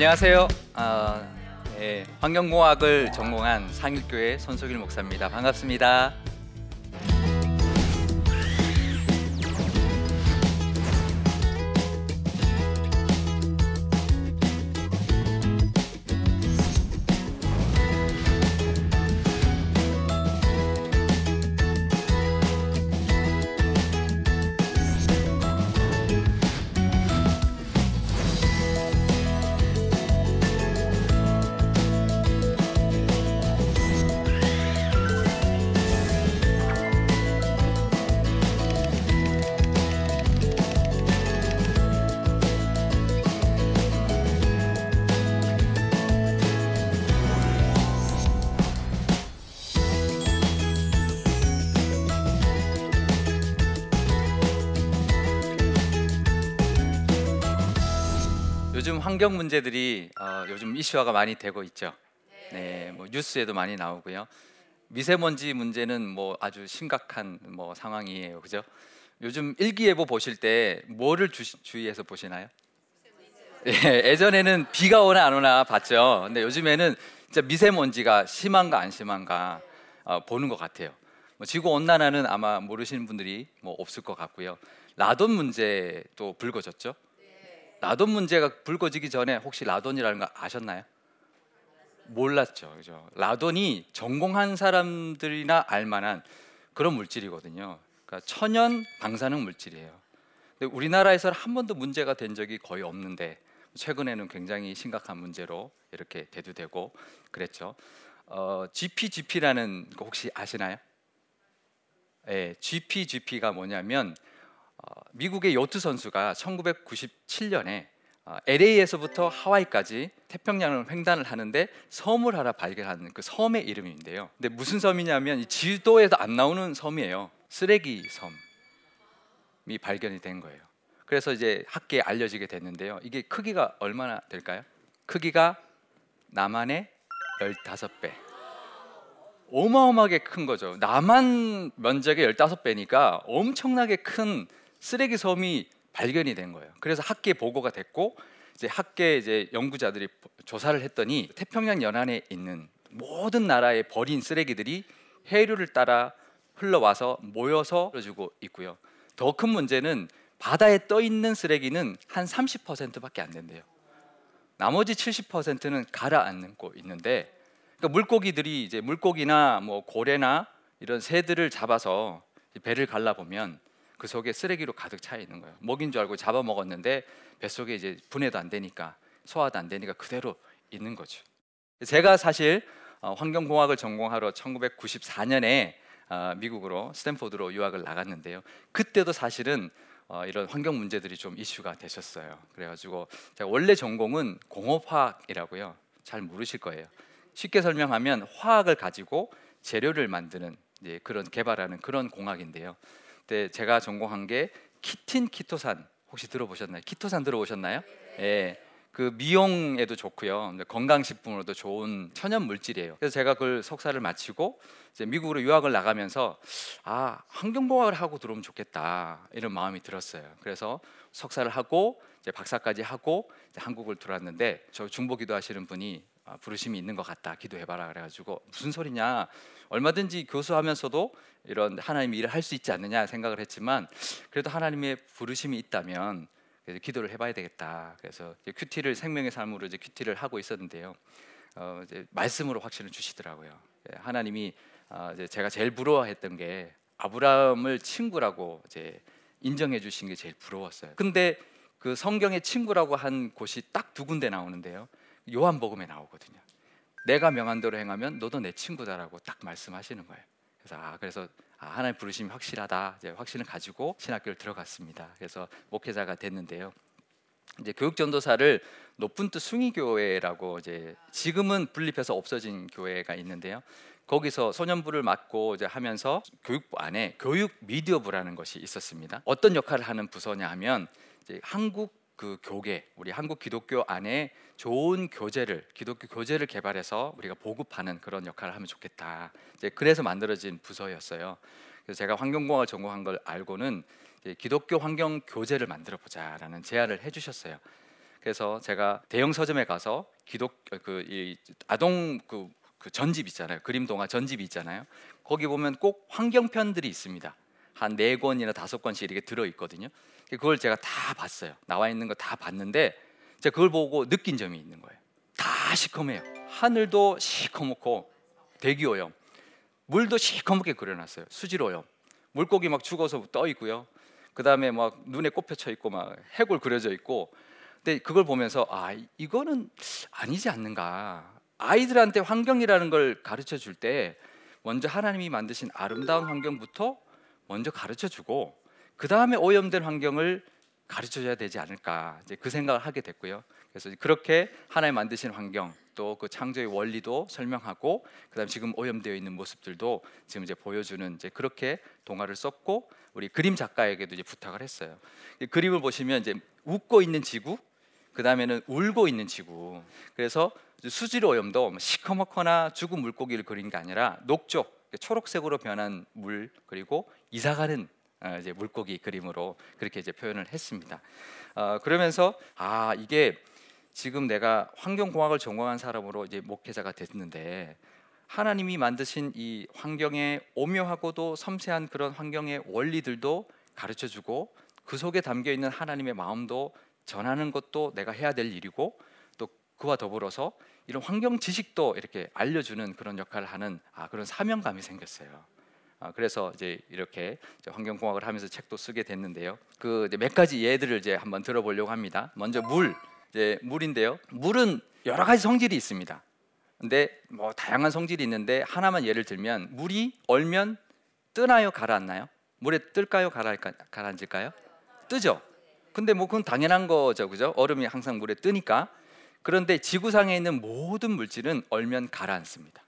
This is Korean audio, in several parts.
안녕하세요. 아, 예, 환경공학을 전공한 상일교회 손석일 목사입니다. 반갑습니다. 환경 문제들이 어, 요즘 이슈화가 많이 되고 있죠. 네, 뭐 뉴스에도 많이 나오고요. 미세먼지 문제는 뭐 아주 심각한 뭐 상황이에요, 그죠? 요즘 일기예보 보실 때 뭐를 주, 주의해서 보시나요? 예, 예전에는 비가 오나 안 오나 봤죠. 근데 요즘에는 진짜 미세먼지가 심한가 안 심한가 어, 보는 것 같아요. 뭐 지구 온난화는 아마 모르시는 분들이 뭐 없을 것 같고요. 라돈 문제 또 불거졌죠. 라돈 문제가 불거지기 전에 혹시 라돈이라는 거 아셨나요? 몰랐죠. 그죠? 라돈이 전공한 사람들이나 알 만한 그런 물질이거든요. 그러니까 천연 방사능 물질이에요. 근데 우리나라에서는 한 번도 문제가 된 적이 거의 없는데 최근에는 굉장히 심각한 문제로 이렇게 대두되고 그랬죠. 어, GPGP라는 거 혹시 아시나요? 예, GPGP가 뭐냐면 어, 미국의 요트 선수가 1997년에 어, LA에서부터 하와이까지 태평양을 횡단을 하는데 섬을 하나 발견한 그 섬의 이름인데요. 근데 무슨 섬이냐면 이 지도에도 안 나오는 섬이에요. 쓰레기 섬이 발견이 된 거예요. 그래서 이제 학계에 알려지게 됐는데요. 이게 크기가 얼마나 될까요? 크기가 남한의 15배. 어마어마하게 큰 거죠. 남한 면적의 15배니까 엄청나게 큰 쓰레기 섬이 발견이 된 거예요. 그래서 학계 보고가 됐고 이제 학계 이제 연구자들이 조사를 했더니 태평양 연안에 있는 모든 나라의 버린 쓰레기들이 해류를 따라 흘러와서 모여서 흘러주고 있고요. 더 큰 문제는 바다에 떠 있는 쓰레기는 한 30%밖에 안 된대요. 나머지 70%는 가라앉고 있는데 그러니까 물고기들이 이제 물고기나 뭐 고래나 이런 새들을 잡아서 배를 갈라 보면 그 속에 쓰레기로 가득 차 있는 거예요. 먹인 줄 알고 잡아 먹었는데 뱃속에 이제 분해도 안 되니까 소화도 안 되니까 그대로 있는 거죠. 제가 사실 어, 환경공학을 전공하러 1994년에 어, 미국으로 스탠포드로 유학을 나갔는데요. 그때도 사실은 어, 이런 환경 문제들이 좀 이슈가 되셨어요. 그래가지고 제가 원래 전공은 공업화학이라고요. 잘 모르실 거예요. 쉽게 설명하면 화학을 가지고 재료를 만드는 그런 개발하는 그런 공학인데요. 그때 제가 전공한 게 키틴 키토산 혹시 들어보셨나요? 키토산 들어보셨나요? 예. 그 미용에도 좋고요. 건강식품으로도 좋은 천연 물질이에요. 그래서 제가 그걸 석사를 마치고 이제 미국으로 유학을 나가면서 아 환경공학을 하고 들어오면 좋겠다 이런 마음이 들었어요. 그래서 석사를 하고 이제 박사까지 하고 이제 한국을 들어왔는데 저 중보기도 하시는 분이 아, 부르심이 있는 것 같다 기도해봐라 그래가지고 무슨 소리냐 얼마든지 교수하면서도 이런 하나님의 일을 할 수 있지 않느냐 생각을 했지만 그래도 하나님의 부르심이 있다면 기도를 해봐야 되겠다. 그래서 큐티를 생명의 삶으로 이제 큐티를 하고 있었는데요. 어, 이제 말씀으로 확신을 주시더라고요. 예, 하나님이 어, 이제 제가 제일 부러워했던 게 아브라함을 친구라고 이제 인정해 주신 게 제일 부러웠어요. 근데 그 성경의 친구라고 한 곳이 딱 두 군데 나오는데요. 요한복음에 나오거든요. 내가 명한 대로 행하면 너도 내 친구다라고 딱 말씀하시는 거예요. 그래서 아 그래서 아, 하나님 부르심이 확실하다. 이제 확신을 가지고 신학교를 들어갔습니다. 그래서 목회자가 됐는데요. 이제 교육 전도사를 높은 뜻 숭의교회라고 이제 지금은 분립해서 없어진 교회가 있는데요. 거기서 소년부를 맡고 이제 하면서 교육부 안에 교육 미디어부라는 것이 있었습니다. 어떤 역할을 하는 부서냐 하면 이제 한국 그 교계 우리 한국 기독교 안에 좋은 교재를 기독교 교재를 개발해서 우리가 보급하는 그런 역할을 하면 좋겠다. 이제 그래서 만들어진 부서였어요. 그래서 제가 환경공학을 전공한 걸 알고는 기독교 환경 교재를 만들어 보자라는 제안을 해주셨어요. 그래서 제가 대형 서점에 가서 기독 그이 아동 그, 그 전집 있잖아요. 그림 동화 전집이 있잖아요. 거기 보면 꼭 환경편들이 있습니다. 한 네 권이나 다섯 권씩 이렇게 들어 있거든요. 그걸 제가 다 봤어요. 나와 있는 거 다 봤는데 제가 그걸 보고 느낀 점이 있는 거예요. 다 시커매요. 하늘도 시커멓고 대기 오염, 물도 시커멓게 그려놨어요. 수질 오염, 물고기 막 죽어서 떠 있고요. 그 다음에 막 눈에 꽃펴쳐 있고 막 해골 그려져 있고. 근데 그걸 보면서 아 이거는 아니지 않는가. 아이들한테 환경이라는 걸 가르쳐 줄 때 먼저 하나님이 만드신 아름다운 환경부터 먼저 가르쳐 주고 그 다음에 오염된 환경을 가르쳐 줘야 되지 않을까 이제 그 생각을 하게 됐고요. 그래서 그렇게 하나님 만드신 환경 또 그 창조의 원리도 설명하고 그다음 지금 오염되어 있는 모습들도 지금 이제 보여주는 이제 그렇게 동화를 썼고 우리 그림 작가에게도 이제 부탁을 했어요. 그림을 보시면 이제 웃고 있는 지구, 그 다음에는 울고 있는 지구. 그래서 수질 오염도 시커멓거나 죽은 물고기를 그린 게 아니라 녹조, 초록색으로 변한 물 그리고 이사가는 어, 이제 물고기 그림으로 그렇게 이제 표현을 했습니다. 어, 그러면서 아 이게 지금 내가 환경공학을 전공한 사람으로 이제 목회자가 됐는데 하나님이 만드신 이 환경의 오묘하고도 섬세한 그런 환경의 원리들도 가르쳐 주고 그 속에 담겨 있는 하나님의 마음도 전하는 것도 내가 해야 될 일이고 또 그와 더불어서 이런 환경 지식도 이렇게 알려주는 그런 역할을 하는 아, 그런 사명감이 생겼어요. 아, 그래서 이제 이렇게 환경공학을 하면서 책도 쓰게 됐는데요. 그 몇 가지 예들을 이제 한번 들어보려고 합니다. 먼저 물, 이제 물인데요. 물은 여러 가지 성질이 있습니다. 근데 뭐 다양한 성질이 있는데 하나만 예를 들면 물이 얼면 뜨나요, 가라앉나요? 물에 뜰까요, 가라앉을까요? 뜨죠. 근데 뭐 그건 당연한 거죠, 그죠? 얼음이 항상 물에 뜨니까. 그런데 지구상에 있는 모든 물질은 얼면 가라앉습니다.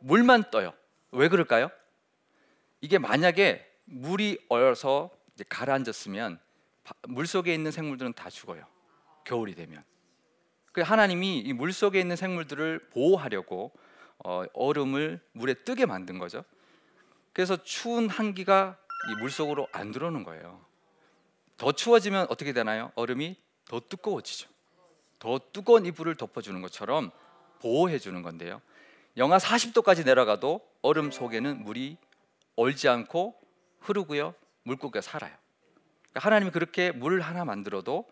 물만 떠요. 왜 그럴까요? 이게 만약에 물이 얼어서 가라앉았으면 물 속에 있는 생물들은 다 죽어요. 겨울이 되면. 그 하나님이 이 물 속에 있는 생물들을 보호하려고 어, 얼음을 물에 뜨게 만든 거죠. 그래서 추운 한기가 이 물 속으로 안 들어오는 거예요. 더 추워지면 어떻게 되나요? 얼음이 더 두꺼워지죠. 더 뜨거운 이불을 덮어주는 것처럼 보호해 주는 건데요. 영하 40도까지 내려가도 얼음 속에는 물이 얼지 않고 흐르고요. 물고기가 살아요. 그러니까 하나님이 그렇게 물 하나 만들어도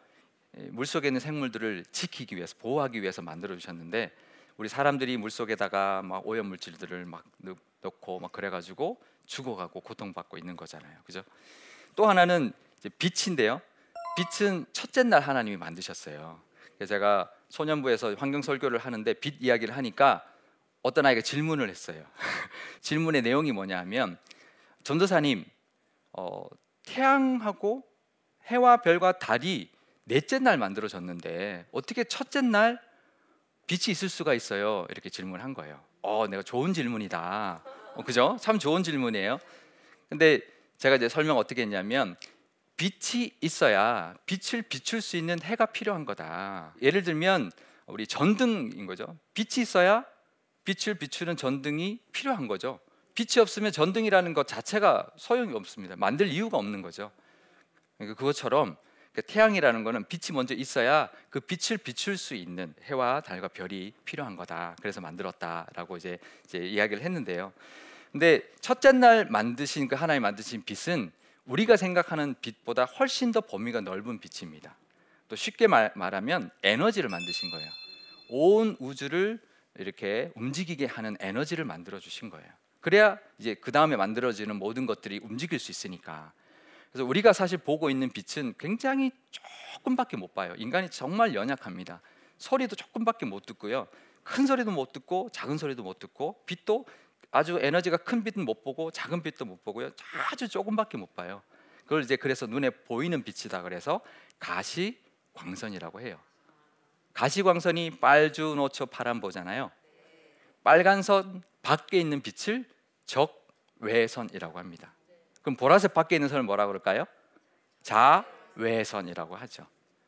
물 속에 있는 생물들을 지키기 위해서 보호하기 위해서 만들어 주셨는데 우리 사람들이 물 속에다가 막 오염 물질들을 막 넣고 막 그래가지고 죽어가고 고통받고 있는 거잖아요. 그죠? 또 하나는 빛인데요. 빛은 첫째 날 하나님이 만드셨어요. 제가 소년부에서 환경 설교를 하는데 빛 이야기를 하니까 어떤 아이가 질문을 했어요. 질문의 내용이 뭐냐면 전도사님 어, 태양하고 해와 별과 달이 넷째 날 만들어졌는데 어떻게 첫째 날 빛이 있을 수가 있어요? 이렇게 질문한 거예요. 어, 내가 좋은 질문이다. 어, 그죠? 참 좋은 질문이에요. 근데 제가 이제 설명 어떻게 했냐면 빛이 있어야 빛을 비출 수 있는 해가 필요한 거다. 예를 들면 우리 전등인 거죠. 빛이 있어야 빛을 비추는 전등이 필요한 거죠. 빛이 없으면 전등이라는 것 자체가 소용이 없습니다. 만들 이유가 없는 거죠. 그러니까 그것처럼 그 태양이라는 것은 빛이 먼저 있어야 그 빛을 비출 수 있는 해와 달과 별이 필요한 거다. 그래서 만들었다라고 이제, 이제 이야기를 했는데요. 근데 첫째 날 만드신 그 하나님 만드신 빛은 우리가 생각하는 빛보다 훨씬 더 범위가 넓은 빛입니다. 또 쉽게 말, 말하면 에너지를 만드신 거예요. 온 우주를 이렇게 움직이게 하는 에너지를 만들어 주신 거예요. 그래야 이제 그 다음에 만들어지는 모든 것들이 움직일 수 있으니까. 그래서 우리가 사실 보고 있는 빛은 굉장히 조금밖에 못 봐요. 인간이 정말 연약합니다. 소리도 조금밖에 못 듣고요. 큰 소리도 못 듣고 작은 소리도 못 듣고 빛도 아주 에너지가 큰 빛은 못 보고 작은 빛도 못 보고요. 아주 조금밖에 못 봐요. 그걸 이제 그래서 눈에 보이는 빛이다 그래서 가시 광선이라고 해요. 가시 광선이 빨주, 노초, 파란 보잖아요. 빨간 선 밖에 있는 빛을 적 외선이라고 합니다. 그럼 보라색 밖에 있는 선을 뭐라 그럴까요? 자외선이라고 하죠.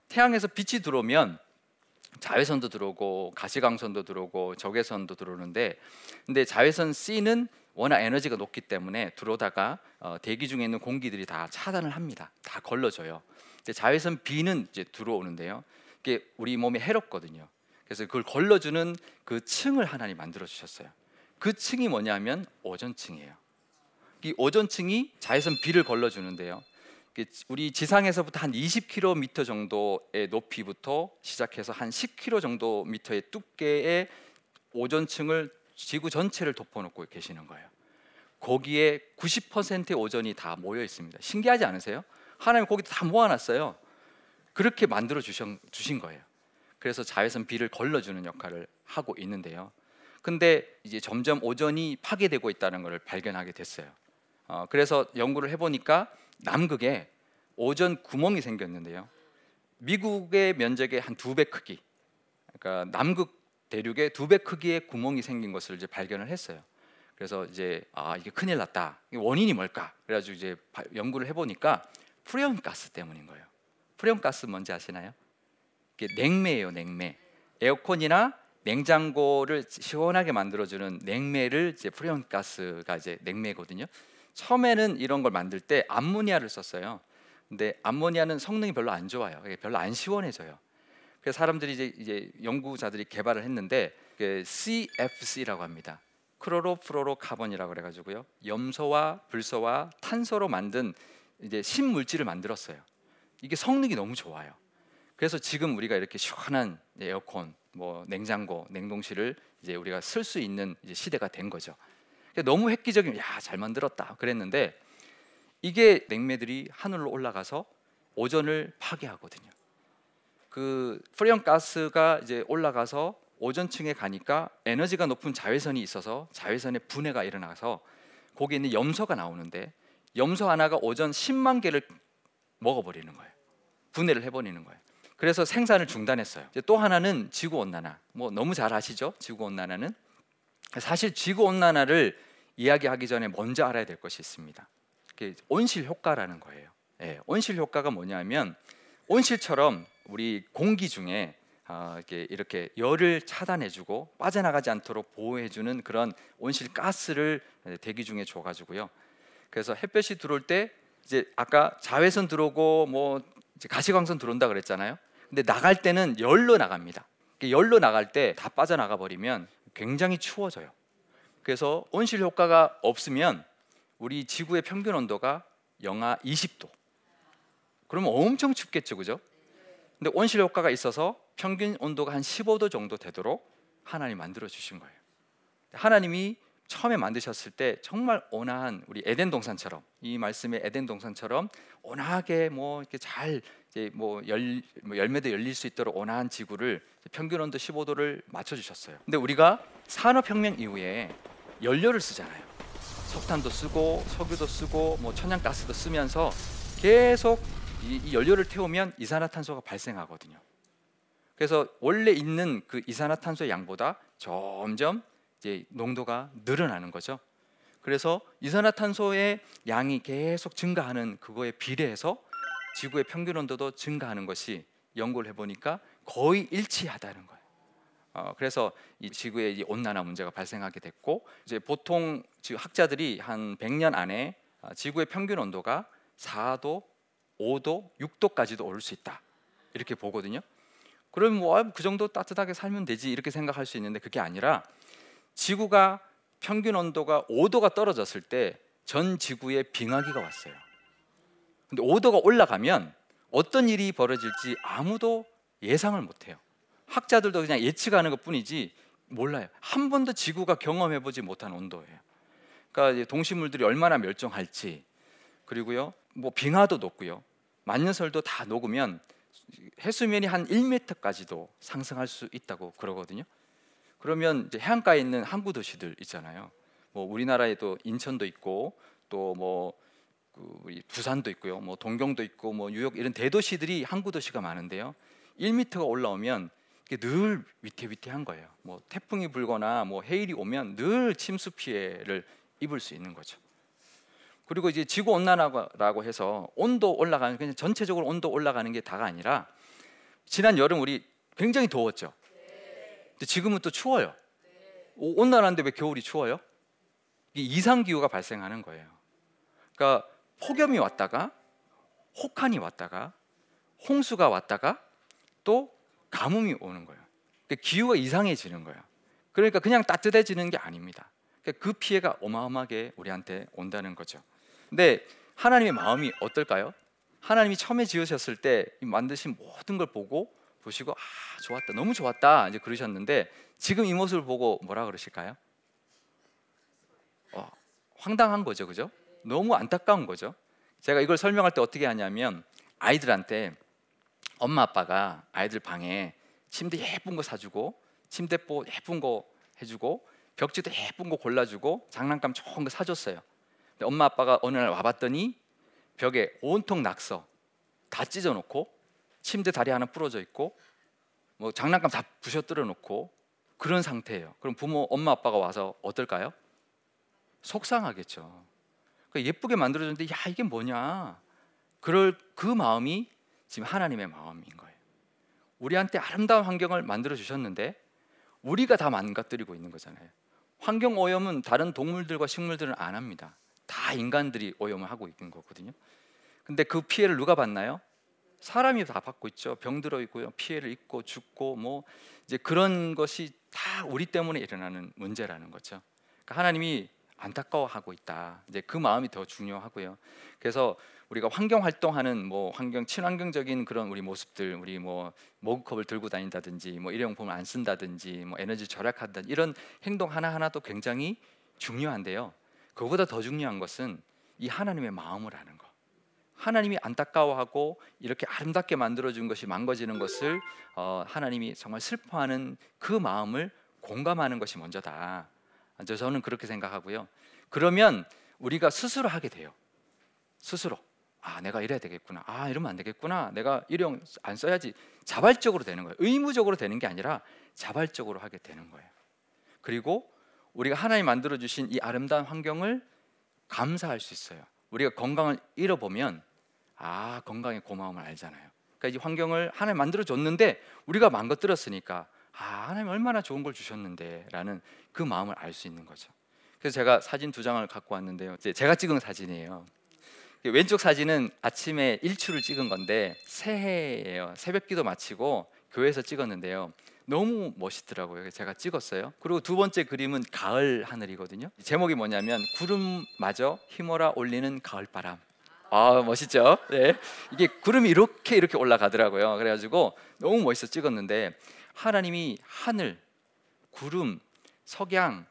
태양에서 빛이 들어오면 자외선도 들어오고 가시광선도 들어오고 적외선도 들어오는데 근데 자외선 C는 워낙 에너지가 높기 때문에 들어오다가 어, 대기 중에 있는 공기들이 다 차단을 합니다. 다 걸러져요. 근데 자외선 B는 이제 들어오는데요. 그게 우리 몸에 해롭거든요. 그래서 그걸 걸러주는 그 층을 하나님 만들어 주셨어요. 그 층이 뭐냐면 오존층이에요. 이 오존층이 자외선 B를 걸러주는데요. 우리 지상에서부터 한 20km 정도의 높이부터 시작해서 한 10km 정도 미터의 두께의 오존층을 지구 전체를 덮어놓고 계시는 거예요. 거기에 90%의 오존이 다 모여 있습니다. 신기하지 않으세요? 하나님 거기 다 모아놨어요. 그렇게 만들어 주신, 주신 거예요. 그래서 자외선 B를 걸러주는 역할을 하고 있는데요. 근데 이제 점점 오존이 파괴되고 있다는 것을 발견하게 됐어요. 어, 그래서 연구를 해보니까 남극에 오존 구멍이 생겼는데요. 미국의 면적의 한 두 배 크기, 그러니까 남극 대륙에 두배 크기의 구멍이 생긴 것을 이제 발견을 했어요. 그래서 이제 아 이게 큰일 났다. 원인이 뭘까? 그래가지고 이제 연구를 해보니까 프레온 가스 때문인 거예요. 프레온 가스 뭔지 아시나요? 이게 냉매예요, 냉매. 에어컨이나 냉장고를 시원하게 만들어주는 냉매를 이제 프레온 가스가 이제 냉매거든요. 처음에는 이런 걸 만들 때 암모니아를 썼어요. 근데 암모니아는 성능이 별로 안 좋아요. 별로 안 시원해져요. 그래서 사람들이 이제, 이제 연구자들이 개발을 했는데 그 CFC라고 합니다. chlorofluorocarbon이라고 그래가지고요. 염소와 불소와 탄소로 만든 이제 신물질을 만들었어요. 이게 성능이 너무 좋아요. 그래서 지금 우리가 이렇게 시원한 에어컨, 뭐 냉장고, 냉동실을 이제 우리가 쓸 수 있는 시대가 된 거죠. 너무 획기적인 야 잘 만들었다 그랬는데 이게 냉매들이 하늘로 올라가서 오존을 파괴하거든요. 그 프레온 가스가 이제 올라가서 오존층에 가니까 에너지가 높은 자외선이 있어서 자외선의 분해가 일어나서 거기 있는 염소가 나오는데 염소 하나가 오존 10만 개를 먹어버리는 거예요. 분해를 해버리는 거예요. 그래서 생산을 중단했어요. 또 하나는 지구 온난화. 뭐 너무 잘 아시죠? 지구 온난화는 사실 지구 온난화를 이야기하기 전에 먼저 알아야 될 것이 있습니다. 온실 효과라는 거예요. 예, 온실 효과가 뭐냐면 온실처럼 우리 공기 중에 어, 이렇게, 이렇게 열을 차단해주고 빠져나가지 않도록 보호해주는 그런 온실 가스를 대기 중에 줘가지고요. 그래서 햇볕이 들어올 때 이제 아까 자외선 들어오고 뭐 가시광선 들어온다 그랬잖아요. 근데 나갈 때는 열로 나갑니다. 열로 나갈 때 다 빠져나가 버리면 굉장히 추워져요. 그래서 온실 효과가 없으면 우리 지구의 평균 온도가 영하 20도. 그러면 엄청 춥겠죠, 그죠? 근데 온실 효과가 있어서 평균 온도가 한 15도 정도 되도록 하나님 만들어 주신 거예요. 하나님이 처음에 만드셨을 때 정말 온화한 우리 에덴 동산처럼 이 말씀의 에덴 동산처럼 온화하게 뭐 이렇게 잘 이제 뭐 열, 뭐 열매도 열릴 수 있도록 온화한 지구를 평균 온도 15도를 맞춰 주셨어요. 근데 우리가 산업 혁명 이후에 연료를 쓰잖아요. 석탄도 쓰고 석유도 쓰고 뭐 천연가스도 쓰면서 계속 이, 이 연료를 태우면 이산화탄소가 발생하거든요. 그래서 원래 있는 그 이산화탄소 양보다 점점 이제 농도가 늘어나는 거죠. 그래서 이산화탄소의 양이 계속 증가하는 그거에 비례해서 지구의 평균 온도도 증가하는 것이 연구를 해보니까 거의 일치하다는 거예요. 어, 그래서 이 지구의 이 온난화 문제가 발생하게 됐고 이제 보통 지금 학자들이 한 100년 안에 아, 지구의 평균 온도가 4도, 5도, 6도까지도 오를 수 있다 이렇게 보거든요. 그럼 뭐그 아, 정도 따뜻하게 살면 되지 이렇게 생각할 수 있는데 그게 아니라 지구가 평균 온도가 5도가 떨어졌을 때 전 지구에 빙하기가 왔어요. 근데 5도가 올라가면 어떤 일이 벌어질지 아무도 예상을 못 해요. 학자들도 그냥 예측하는 것 뿐이지 몰라요. 한 번도 지구가 경험해 보지 못한 온도예요. 그러니까 동식물들이 얼마나 멸종할지 그리고요. 뭐 빙하도 녹고요. 만년설도 다 녹으면 해수면이 한 1m까지도 상승할 수 있다고 그러거든요. 그러면 이제 해안가에 있는 항구 도시들 있잖아요. 뭐 우리나라에도 인천도 있고 또뭐 그 부산도 있고요. 뭐 동경도 있고 뭐 뉴욕 이런 대도시들이 항구 도시가 많은데요. 1m가 올라오면 늘 위태위태한 거예요. 뭐 태풍이 불거나 뭐 해일이 오면 늘 침수 피해를 입을 수 있는 거죠. 그리고 이제 지구 온난화라고 해서 온도 올라가는 그냥 전체적으로 온도 올라가는 게 다가 아니라 지난 여름 우리 굉장히 더웠죠. 근데 지금은 또 추워요. 온난화인데 왜 겨울이 추워요? 이상 기후가 발생하는 거예요. 그러니까 폭염이 왔다가 혹한이 왔다가 홍수가 왔다가 또 가뭄이 오는 거예요. 그러니까 기후가 이상해지는 거예요. 그러니까 그냥 따뜻해지는 게 아닙니다. 그러니까 그 피해가 어마어마하게 우리한테 온다는 거죠. 근데 하나님의 마음이 어떨까요? 하나님이 처음에 지으셨을 때 만드신 모든 걸 보고 보시고 아 좋았다 너무 좋았다 이제 그러셨는데 지금 이 모습을 보고 뭐라 그러실까요? 어, 황당한 거죠, 그죠? 너무 안타까운 거죠. 제가 이걸 설명할 때 어떻게 하냐면 아이들한테 엄마 아빠가 아이들 방에 침대 예쁜 거 사주고 침대보 예쁜 거 해주고 벽지도 예쁜 거 골라주고 장난감 좋은 거 사줬어요. 근데 엄마 아빠가 어느 날 와봤더니 벽에 온통 낙서 다 찢어놓고 침대 다리 하나 부러져 있고 뭐 장난감 다 부셔뜨려 놓고 그런 상태예요. 그럼 부모 엄마 아빠가 와서 어떨까요? 속상하겠죠. 그러니까 예쁘게 만들어줬는데 야 이게 뭐냐? 그럴 그 마음이 지금 하나님의 마음인 거예요. 우리한테 아름다운 환경을 만들어 주셨는데 우리가 다 망가뜨리고 있는 거잖아요. 환경 오염은 다른 동물들과 식물들은 안 합니다. 다 인간들이 오염을 하고 있는 거거든요. 근데 그 피해를 누가 받나요? 사람이 다 받고 있죠. 병들어 있고요. 피해를 입고 죽고 뭐 이제 그런 것이 다 우리 때문에 일어나는 문제라는 거죠. 그러니까 하나님이 안타까워하고 있다. 이제 그 마음이 더 중요하고요. 그래서 우리가 환경 활동하는 뭐 환경 친환경적인 그런 우리 모습들, 우리 뭐 머그컵을 들고 다닌다든지, 뭐 일회용품을 안 쓴다든지, 뭐 에너지 절약한다 이런 행동 하나 하나도 굉장히 중요한데요. 그보다 더 중요한 것은 이 하나님의 마음을 아는 거. 하나님이 안타까워하고 이렇게 아름답게 만들어 준 것이 망가지는 것을 어, 하나님이 정말 슬퍼하는 그 마음을 공감하는 것이 먼저다. 저는 그렇게 생각하고요. 그러면 우리가 스스로 하게 돼요. 스스로. 아, 내가 이래야 되겠구나. 아, 이러면 안 되겠구나. 내가 일용 안 써야지. 자발적으로 되는 거예요. 의무적으로 되는 게 아니라 자발적으로 하게 되는 거예요. 그리고 우리가 하나님 만들어 주신 이 아름다운 환경을 감사할 수 있어요. 우리가 건강을 잃어보면 아, 건강의 고마움을 알잖아요. 그러니까 이 환경을 하나님 만들어 줬는데 우리가 망가뜨렸으니까 아, 하나님 얼마나 좋은 걸 주셨는데라는 그 마음을 알 수 있는 거죠. 그래서 제가 사진 두 장을 갖고 왔는데요. 제가 찍은 사진이에요. 왼쪽 사진은 아침에 일출을 찍은 건데 새해예요. 새벽기도 마치고 교회에서 찍었는데요. 너무 멋있더라고요. 제가 찍었어요. 그리고 두 번째 그림은 가을 하늘이거든요. 제목이 뭐냐면 구름마저 휘몰아 올리는 가을 바람. 아 멋있죠? 네. 이게 구름이 이렇게 이렇게 올라가더라고요. 그래가지고 너무 멋있어 찍었는데 하나님이 하늘, 구름, 석양,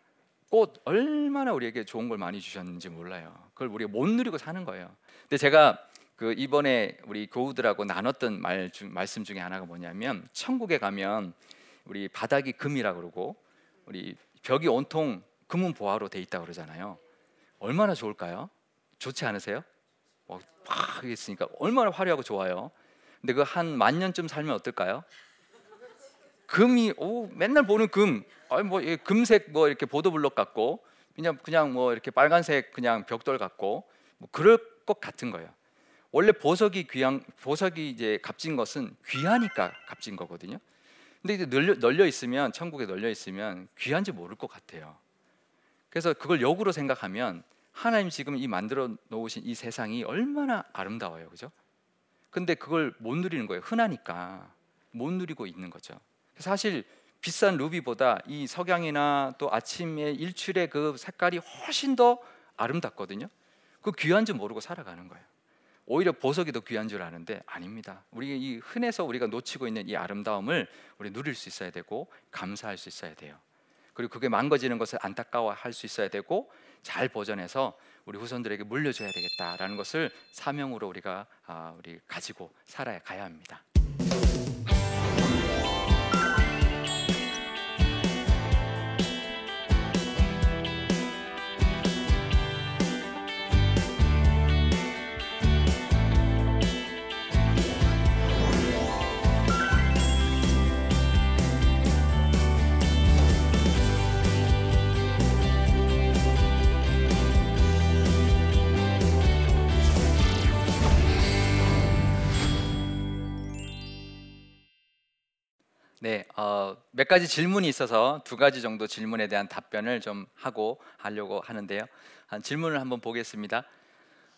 꽃 얼마나 우리에게 좋은 걸 많이 주셨는지 몰라요. 그걸 우리가 못 누리고 사는 거예요. 근데 제가 그 이번에 우리 교우들하고 나눴던 말 중, 말씀 중에 하나가 뭐냐면 천국에 가면 우리 바닥이 금이라 그러고 우리 벽이 온통 금은 보화로 돼 있다 그러잖아요. 얼마나 좋을까요? 좋지 않으세요? 막 있으니까 얼마나 화려하고 좋아요. 근데 그 한 만 년쯤 살면 어떨까요? 금이 오 맨날 보는 금, 아니 뭐 금색 뭐 이렇게 보도블록 같고 그냥 그냥 뭐 이렇게 빨간색 그냥 벽돌 같고 뭐 그럴 것 같은 거예요. 원래 보석이 귀한 보석이 이제 값진 것은 귀하니까 값진 거거든요. 근데 이제 널려, 널려 있으면 천국에 널려 있으면 귀한지 모를 것 같아요. 그래서 그걸 역으로 생각하면 하나님 지금 이 만들어 놓으신 이 세상이 얼마나 아름다워요, 그죠? 근데 그걸 못 누리는 거예요. 흔하니까 못 누리고 있는 거죠. 사실 비싼 루비보다 이 석양이나 또 아침에 일출의 그 색깔이 훨씬 더 아름답거든요. 그 귀한 줄 모르고 살아가는 거예요. 오히려 보석이 더 귀한 줄 아는데 아닙니다. 우리 이 흔해서 우리가 놓치고 있는 이 아름다움을 우리 누릴 수 있어야 되고 감사할 수 있어야 돼요. 그리고 그게 망가지는 것을 안타까워할 수 있어야 되고 잘 보존해서 우리 후손들에게 물려줘야 되겠다라는 것을 사명으로 우리가 아, 우리 가지고 살아야 가야 합니다. 네, 어, 몇 가지 질문이 있어서 두 가지 정도 질문에 대한 답변을 좀 하고 하려고 하는데요. 한 질문을 한번 보겠습니다.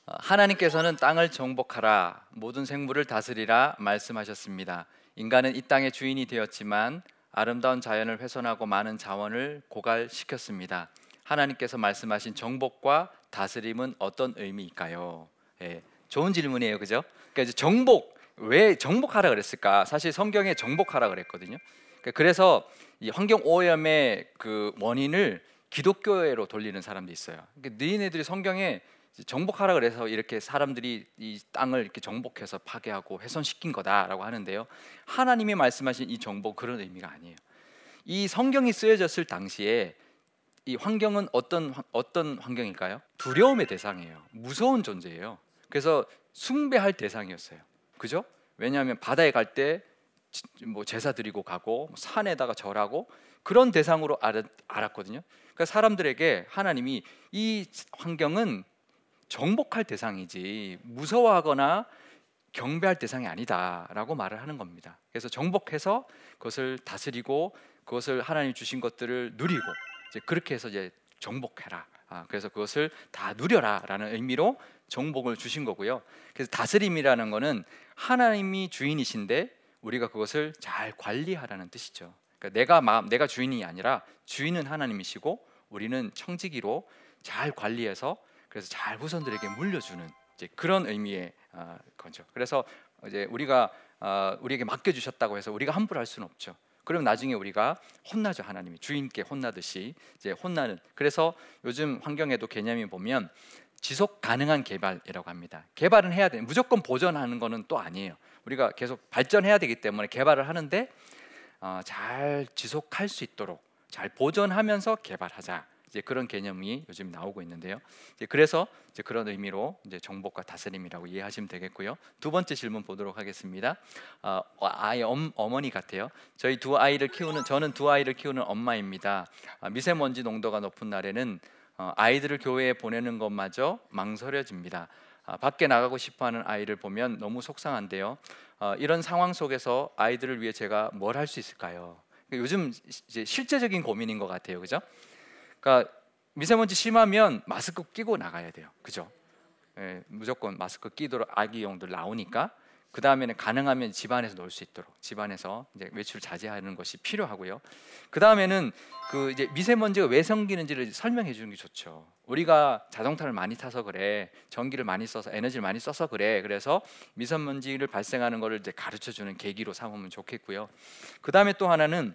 어, 하나님께서는 땅을 정복하라 모든 생물을 다스리라 말씀하셨습니다. 인간은 이 땅의 주인이 되었지만 아름다운 자연을 훼손하고 많은 자원을 고갈시켰습니다. 하나님께서 말씀하신 정복과 다스림은 어떤 의미일까요? 예, 좋은 질문이에요, 그죠? 그러니까 이제 정복 왜 정복하라 그랬을까? 사실 성경에 정복하라 그랬거든요. 그러니까 그래서 이 환경 오염의 그 원인을 기독교회로 돌리는 사람도 있어요. 그러니까 너희네들이 성경에 정복하라 그래서 이렇게 사람들이 이 땅을 이렇게 정복해서 파괴하고 훼손시킨 거다라고 하는데요. 하나님이 말씀하신 이 정복 그런 의미가 아니에요. 이 성경이 쓰여졌을 당시에 이 환경은 어떤 어떤 환경일까요? 두려움의 대상이에요. 무서운 존재예요. 그래서 숭배할 대상이었어요. 그죠? 왜냐하면 바다에 갈 때 뭐 제사 드리고 가고 뭐 산에다가 절하고 그런 대상으로 알았거든요. 그러니까 사람들에게 하나님이 이 환경은 정복할 대상이지 무서워하거나 경배할 대상이 아니다라고 말을 하는 겁니다. 그래서 정복해서 그것을 다스리고 그것을 하나님 주신 것들을 누리고 이제 그렇게 해서 이제 정복해라. 아, 그래서 그것을 다 누려라라는 의미로 정복을 주신 거고요. 그래서 다스림이라는 것은 하나님이 주인이신데 우리가 그것을 잘 관리하라는 뜻이죠. 그러니까 내가 마음, 내가 주인이 아니라 주인은 하나님이시고 우리는 청지기로 잘 관리해서 그래서 잘 후손들에게 물려주는 이제 그런 의미의 어, 거죠. 그래서 이제 우리가 어, 우리에게 맡겨 주셨다고 해서 우리가 함부로 할 수는 없죠. 그럼 나중에 우리가 혼나죠 하나님이 주인께 혼나듯이 이제 혼나는. 그래서 요즘 환경에도 개념이 보면 지속 가능한 개발이라고 합니다. 개발은 해야 돼. 무조건 보존하는 거는 또 아니에요. 우리가 계속 발전해야 되기 때문에 개발을 하는데 어, 잘 지속할 수 있도록 잘 보존하면서 개발하자. 이제 그런 개념이 요즘 나오고 있는데요. 이제 그래서 이제 그런 의미로 이제 정복과 다스림이라고 이해하시면 되겠고요. 두 번째 질문 보도록 하겠습니다. 어, 아이 엄, 어머니 같아요. 저희 두 아이를 키우는 저는 두 아이를 키우는 엄마입니다. 아, 미세먼지 농도가 높은 날에는 어, 아이들을 교회에 보내는 것마저 망설여집니다. 아, 밖에 나가고 싶어하는 아이를 보면 너무 속상한데요. 어, 이런 상황 속에서 아이들을 위해 제가 뭘 할 수 있을까요? 요즘 이제 실제적인 고민인 것 같아요, 그죠? 그러니까 미세먼지 심하면 마스크 끼고 나가야 돼요. 그죠? 예, 무조건 마스크 끼도록 아기용들 나오니까 그 다음에는 가능하면 집안에서 놀 수 있도록 집안에서 이제 외출 자제하는 것이 필요하고요. 그 다음에는 그 이제 미세먼지가 왜 생기는지를 설명해 주는 게 좋죠. 우리가 자동차를 많이 타서 그래, 전기를 많이 써서 에너지를 많이 써서 그래. 그래서 미세먼지를 발생하는 것을 이제 가르쳐 주는 계기로 삼으면 좋겠고요. 그 다음에 또 하나는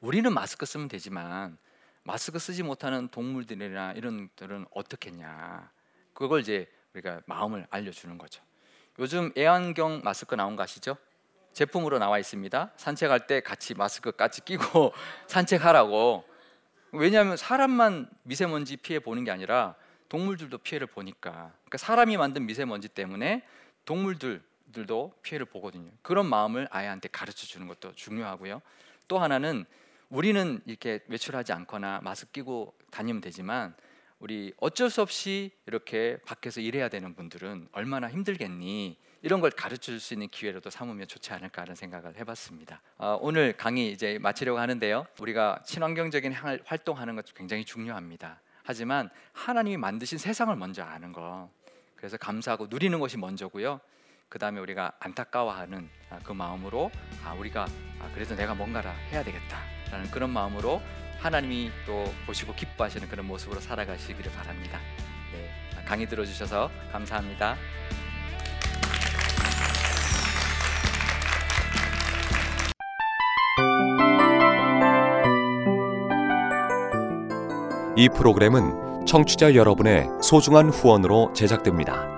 우리는 마스크 쓰면 되지만 마스크 쓰지 못하는 동물들이나 이런 들은 어떻겠냐 그걸 이제 우리가 마음을 알려주는 거죠. 요즘 애완경 마스크 나온 거 아시죠? 제품으로 나와 있습니다. 산책할 때 같이 마스크 같이 끼고 산책하라고. 왜냐하면 사람만 미세먼지 피해 보는 게 아니라 동물들도 피해를 보니까. 그러니까 사람이 만든 미세먼지 때문에 동물들도 피해를 보거든요. 그런 마음을 아이한테 가르쳐 주는 것도 중요하고요. 또 하나는 우리는 이렇게 외출하지 않거나 마스크 끼고 다니면 되지만 우리 어쩔 수 없이 이렇게 밖에서 일해야 되는 분들은 얼마나 힘들겠니 이런 걸 가르쳐 줄수 있는 기회로도 삼으면 좋지 않을까 하는 생각을 해봤습니다. 어, 오늘 강의 이제 마치려고 하는데요. 우리가 친환경적인 활동하는 것 굉장히 중요합니다. 하지만 하나님이 만드신 세상을 먼저 아는 거 그래서 감사하고 누리는 것이 먼저고요. 그 다음에 우리가 안타까워하는 아, 그 마음으로 아 우리가 아, 그래도 내가 뭔가를 해야 되겠다라는 그런 마음으로 하나님이 또 보시고 기뻐하시는 그런 모습으로 살아가시기를 바랍니다. 네, 강의 들어주셔서 감사합니다. 이 프로그램은 청취자 여러분의 소중한 후원으로 제작됩니다.